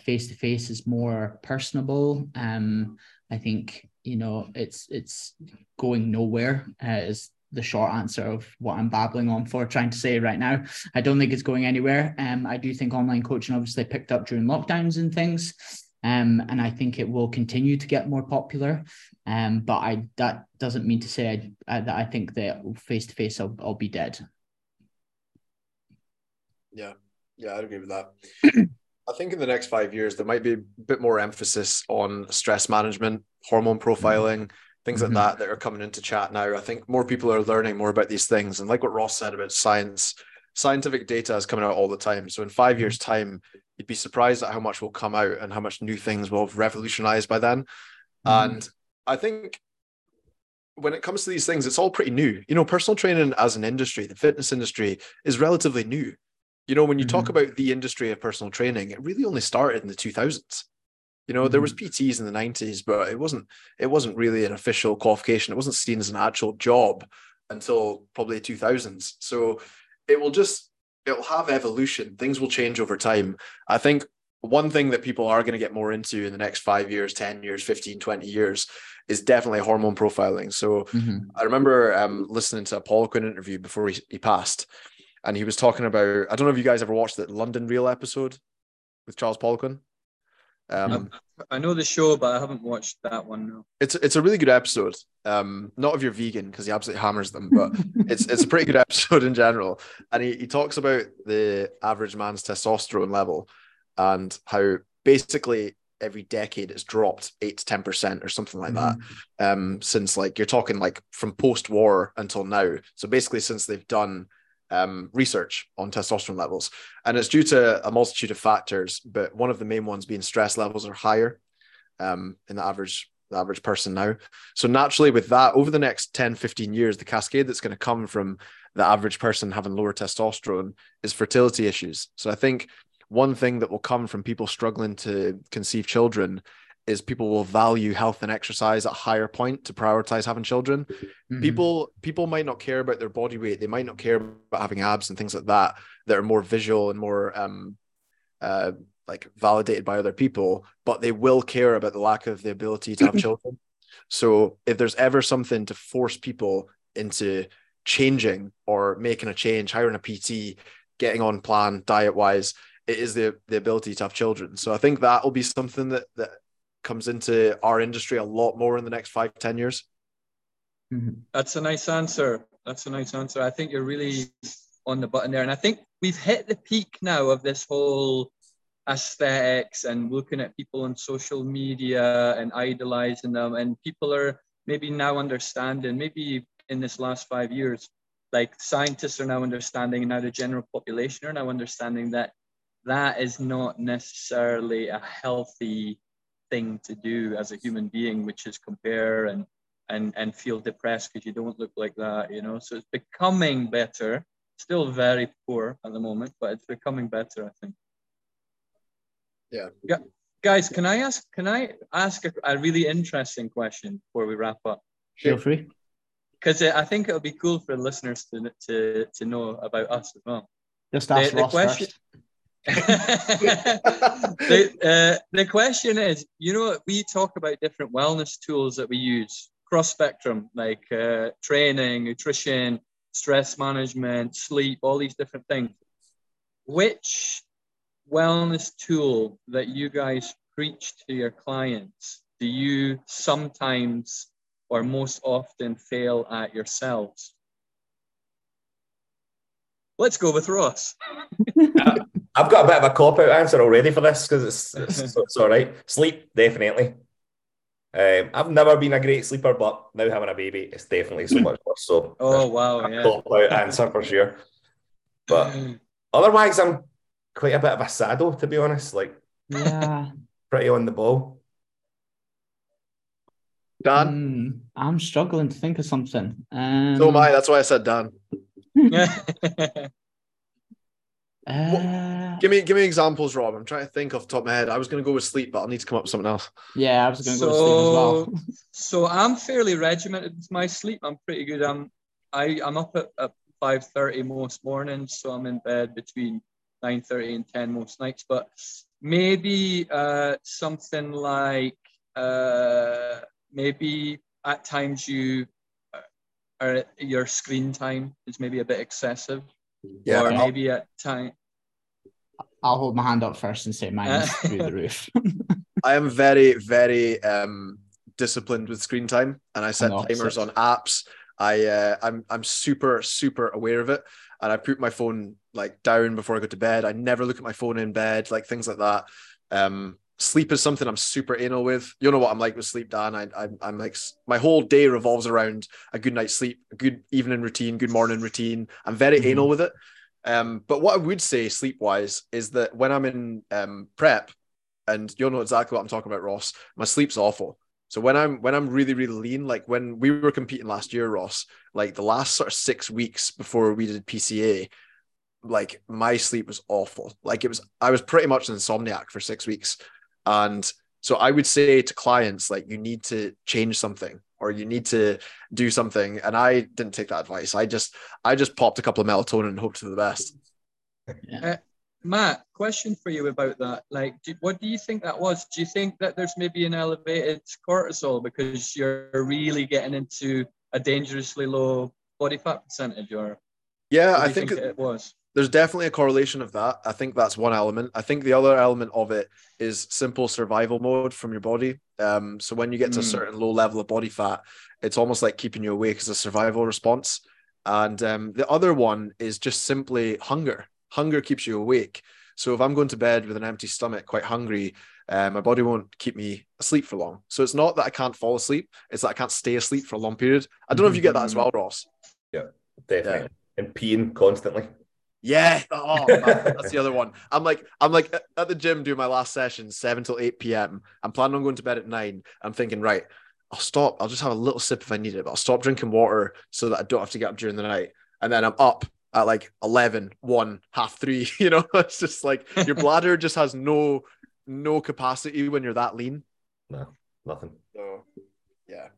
face to face is more personable. Um, I think you know it's it's going nowhere. Uh, is the short answer of what I'm babbling on for trying to say right now. I don't think it's going anywhere. Um, I do think online coaching obviously picked up during lockdowns and things. Um, and I think it will continue to get more popular. Um, but I that doesn't mean to say I, I that I think that face to face I'll I'll be dead. Yeah, yeah, I'd agree with that. I think in the next five years there might be a bit more emphasis on stress management, hormone profiling, things mm-hmm. like that that are coming into chat now. I think more people are learning more about these things, and like what Ross said about science, scientific data is coming out all the time. So in five mm-hmm. years' time, you'd be surprised at how much will come out and how much new things will have revolutionized by then. Mm. And I think when it comes to these things, it's all pretty new. You know, personal training as an industry, the fitness industry is relatively new. You know, when you mm-hmm. talk about the industry of personal training, it really only started in the 2000s. You know, mm-hmm. there was mm-hmm. PTs in the 90s, but it wasn't it wasn't really an official qualification. It wasn't seen as an actual job until probably 2000s. So it will just it'll have evolution. Things will change over time. I think one thing that people are going to get more into in the next five years, 10 years, 15, 20 years is definitely hormone profiling. So mm-hmm. I remember um, listening to a Poliquin interview before he, he passed, and he was talking about, I don't know if you guys ever watched that London Real episode with Charles Poliquin. Um, I know the show, but I haven't watched that one. No. It's it's a really good episode. Um, not if you're vegan because he absolutely hammers them, but it's it's a pretty good episode in general. And he, he talks about the average man's testosterone level and how basically every decade it's dropped eight to ten percent or something like mm-hmm. that. Um, since like you're talking like from post war until now. So basically since they've done um, research on testosterone levels. And it's due to a multitude of factors, but one of the main ones being stress levels are higher um, in the average the average person now. So naturally with that, over the next 10, 15 years, the cascade that's going to come from the average person having lower testosterone is fertility issues. So I think one thing that will come from people struggling to conceive children is people will value health and exercise at a higher point to prioritize having children. Mm-hmm. People people might not care about their body weight. They might not care about having abs and things like that that are more visual and more um uh like validated by other people, but they will care about the lack of the ability to have children. So if there's ever something to force people into changing or making a change, hiring a PT, getting on plan diet wise, it is the the ability to have children. So I think that will be something that that comes into our industry a lot more in the next five ten years? Mm-hmm. That's a nice answer. That's a nice answer. I think you're really on the button there. And I think we've hit the peak now of this whole aesthetics and looking at people on social media and idolizing them. And people are maybe now understanding, maybe in this last five years, like scientists are now understanding, and now the general population are now understanding that that is not necessarily a healthy thing to do as a human being, which is compare and and and feel depressed because you don't look like that, you know. So it's becoming better. Still very poor at the moment, but it's becoming better, I think. Yeah. Yeah. Guys, can I ask can I ask a, a really interesting question before we wrap up? Feel free. Because uh, I think it'll be cool for listeners to to to know about us as well. Just ask the, the question, first. The, uh, the question is, you know, we talk about different wellness tools that we use cross spectrum, like uh, training, nutrition, stress management, sleep, all these different things. Which wellness tool that you guys preach to your clients do you sometimes or most often fail at yourselves? Let's go with Ross. I've got a bit of a cop out answer already for this because it's, it's, it's all right. Sleep, definitely. Um, I've never been a great sleeper, but now having a baby, it's definitely so much worse. So, oh wow, yeah. cop out answer for sure. But otherwise, I'm quite a bit of a saddle, to be honest. Like, yeah, pretty on the ball. Dan, mm, I'm struggling to think of something. Um, so am I. That's why I said Dan. Uh, give me give me examples, Rob. I'm trying to think off the top of my head. I was going to go with sleep, but I'll need to come up with something else. Yeah, I was going to so, go with sleep as well. so I'm fairly regimented with my sleep. I'm pretty good. I'm I I'm up at, at five thirty most mornings, so I'm in bed between nine thirty and ten most nights, but maybe uh, something like uh, maybe at times you uh, are your screen time is maybe a bit excessive, Yeah, or I'll- maybe at time. I'll hold my hand up first and say mine's through the roof. I am very, very um, disciplined with screen time, and I set timers on apps. I uh, I'm I'm super super aware of it, and I put my phone like down before I go to bed. I never look at my phone in bed, like things like that. Um, sleep is something I'm super anal with. You know what I'm like with sleep, Dan. I, I I'm like my whole day revolves around a good night's sleep, a good evening routine, good morning routine. I'm very Mhm. anal with it. Um, but what I would say sleep wise is that when I'm in um, prep, and you'll know exactly what I'm talking about, Ross. My sleep's awful. So when I'm when I'm really really lean, like when we were competing last year, Ross, like the last sort of six weeks before we did PCA, like my sleep was awful. Like it was, I was pretty much an insomniac for six weeks, and so I would say to clients like you need to change something or you need to do something. And I didn't take that advice. I just I just popped a couple of melatonin and hoped for the best. Uh, Matt, question for you about that. Like, do, what do you think that was? Do you think that there's maybe an elevated cortisol because you're really getting into a dangerously low body fat percentage, or Yeah, I you think it was? There's definitely a correlation of that. I think that's one element. I think the other element of it is simple survival mode from your body. Um, so when you get to a Mm. certain low level of body fat, it's almost like keeping you awake as a survival response. And um, the other one is just simply hunger. Hunger keeps you awake. So if I'm going to bed with an empty stomach, quite hungry, uh, my body won't keep me asleep for long. So it's not that I can't fall asleep; it's that I can't stay asleep for a long period. I don't know if you get that as well, Ross. Yeah, definitely. And peeing constantly. Yeah, oh, man, that's the other one. I'm like, I'm like at- at the gym doing my last session, seven till eight p.m. I'm planning on going to bed at nine. I'm thinking, right, I'll stop. I'll just have a little sip if I need it, but I'll stop drinking water so that I don't have to get up during the night. And then I'm up at like 11, 1, half three. You know, it's just like your bladder just has no no capacity when you're that lean. No, nothing. So yeah.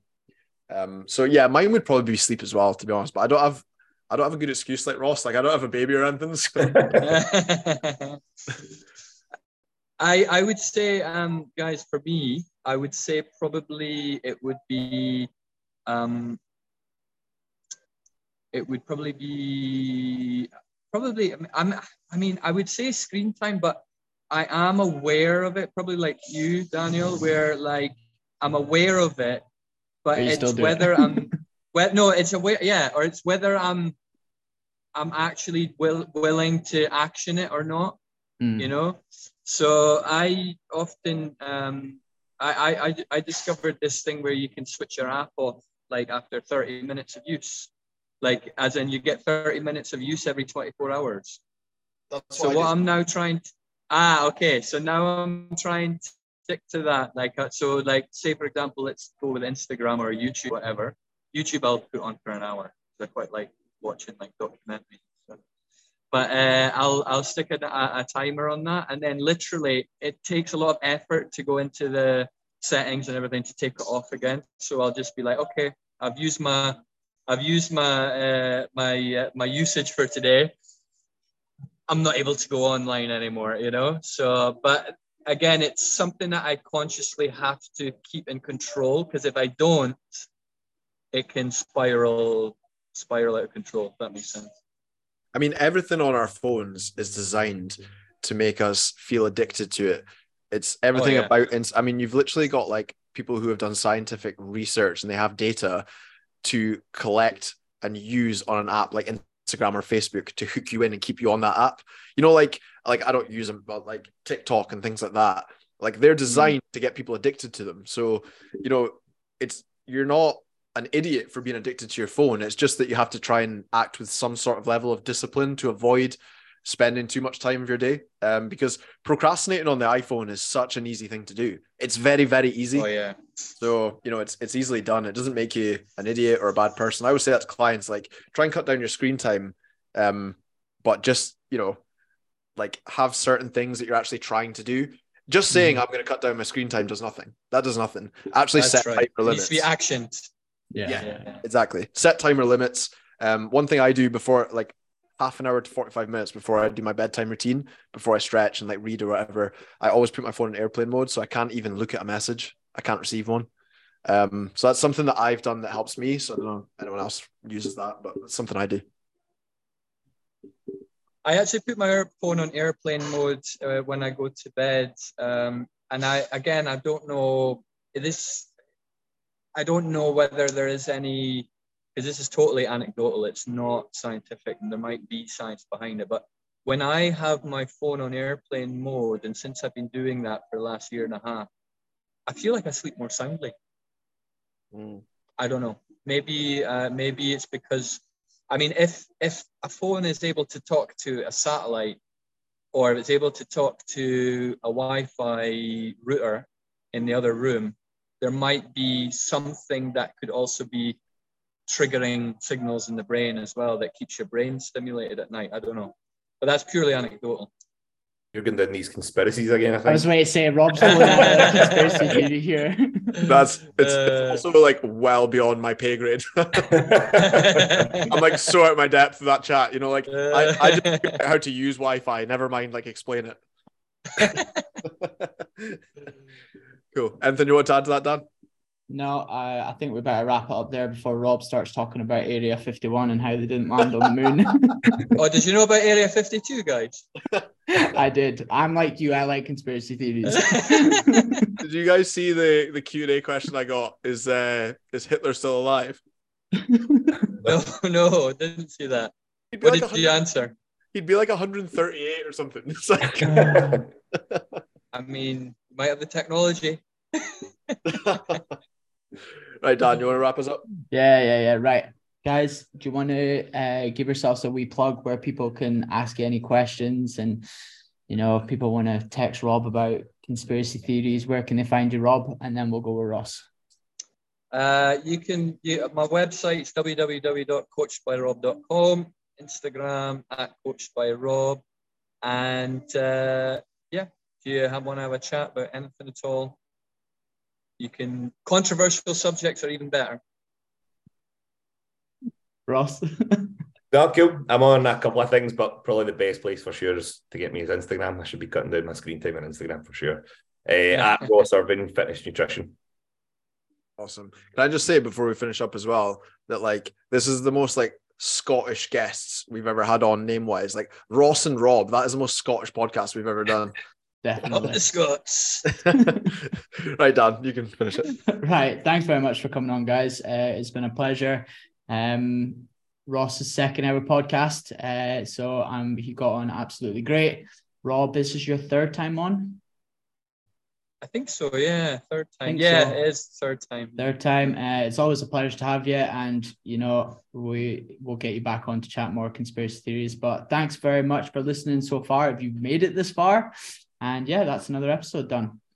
Um, so yeah, mine would probably be sleep as well, to be honest. But I don't have I don't have a good excuse like Ross. Like I don't have a baby or anything. So. I I would say, um, guys, for me, I would say probably it would be, um, it would probably be probably. I'm. I mean, I would say screen time, but I am aware of it. Probably like you, Daniel, where like I'm aware of it, but But it's do it. whether I'm. Well, no, it's aware. Yeah, or it's whether I'm. I'm actually will, willing to action it or not Mm. you know so i often um I, I i i discovered this thing where you can switch your app off like after 30 minutes of use like as in you get 30 minutes of use every 24 hours That's so I what i'm now trying to ah okay so now i'm trying to stick to that like uh, so like say for example let's go with instagram or youtube whatever youtube i'll put on for an hour. i quite like watching like documentaries stuff but uh, I'll I'll stick a, a, a timer on that, and then literally it takes a lot of effort to go into the settings and everything to take it off again. So I'll just be like, okay, I've used my I've used my uh, my uh, my usage for today. I'm not able to go online anymore, you know. So, but again, it's something that I consciously have to keep in control because if I don't, it can spiral spiral out of control. If that makes sense. I mean, everything on our phones is designed to make us feel addicted to it. It's everything oh, yeah. about. ins- I mean, you've literally got like people who have done scientific research and they have data to collect and use on an app like Instagram or Facebook to hook you in and keep you on that app. You know, like like I don't use them, but like TikTok and things like that. Like they're mm-hmm. designed to get people addicted to them. So you know, it's you're not an idiot for being addicted to your phone. It's just that you have to try and act with some sort of level of discipline to avoid spending too much time of your day. Um, because procrastinating on the iPhone is such an easy thing to do. It's very, very easy. Oh yeah. So, you know, it's it's easily done. It doesn't make you an idiot or a bad person. I would say that to clients, like try and cut down your screen time. Um, but just, you know, like have certain things that you're actually trying to do. Just saying I'm going to cut down my screen time does nothing. That does nothing. Actually That's set right. timer It needs to be actioned. Yeah. Yeah. Exactly. Set timer limits. Um, one thing I do before, like half an hour to 45 minutes before I do my bedtime routine, before I stretch and like read or whatever, I always put my phone in airplane mode. So I can't even look at a message. I can't receive one. Um, so that's something that I've done that helps me. So I don't know if anyone else uses that, but it's something I do. I actually put my phone on airplane mode uh, when I go to bed. Um, and I, again, I don't know this, I don't know whether there is any because this is totally anecdotal, it's not scientific, and there might be science behind it. But when I have my phone on airplane mode, and since I've been doing that for the last year and a half, I feel like I sleep more soundly. Mm. I don't know. Maybe uh, maybe it's because I mean, if if a phone is able to talk to a satellite, or if it's able to talk to a Wi-Fi router in the other room, there might be something that could also be triggering signals in the brain as well that keeps your brain stimulated at night. I don't know, but that's purely anecdotal. You're going down these conspiracies again. I, think. I was waiting to say Rob's conspiracy theory here. That's it's, uh, it's, also like well beyond my pay grade. I'm like so out my depth of that chat. You know, like uh, I, I just how to use Wi-Fi. Never mind, like explain it. Cool. Anything you want to add to that, Dan? No, I, I think we better wrap it up there before Rob starts talking about Area 51 and how they didn't land on the moon. oh, did you know about Area 52, guys? I did. I'm like you. I like conspiracy theories. did you guys see the the Q and A question I got? Is uh is Hitler still alive? no, no, didn't see that. What like did you answer? He'd be like 138 or something. It's like. I mean, might have the technology. right, Dan, you want to wrap us up? Yeah, yeah, yeah. Right. Guys, do you want to uh, give yourselves a wee plug where people can ask any questions? And, you know, if people want to text Rob about conspiracy theories, where can they find you, Rob? And then we'll go with Ross. Uh, you can, you, my website is www.coachedbyrob.com, Instagram at coachedbyrob. And uh, yeah, if you have, want to have a chat about anything at all, you can controversial subjects are even better. Ross. no, cool. I'm on a couple of things, but probably the best place for sure is to get me is Instagram. I should be cutting down my screen time on Instagram for sure. Uh, at Ross Irving Fitness Nutrition. Awesome. Can I just say before we finish up as well that like this is the most like Scottish guests we've ever had on name wise. Like Ross and Rob, that is the most Scottish podcast we've ever done. Definitely. the Scots. right, Dan, you can finish it. right. Thanks very much for coming on, guys. Uh, it's been a pleasure. Um, Ross's second ever podcast. Uh, so um, he got on absolutely great. Rob, this is your third time on. I think so. Yeah, third time. Yeah, so. it is third time. Third time. Uh, it's always a pleasure to have you, and you know we will get you back on to chat more conspiracy theories. But thanks very much for listening so far. If you've made it this far, and yeah, that's another episode done.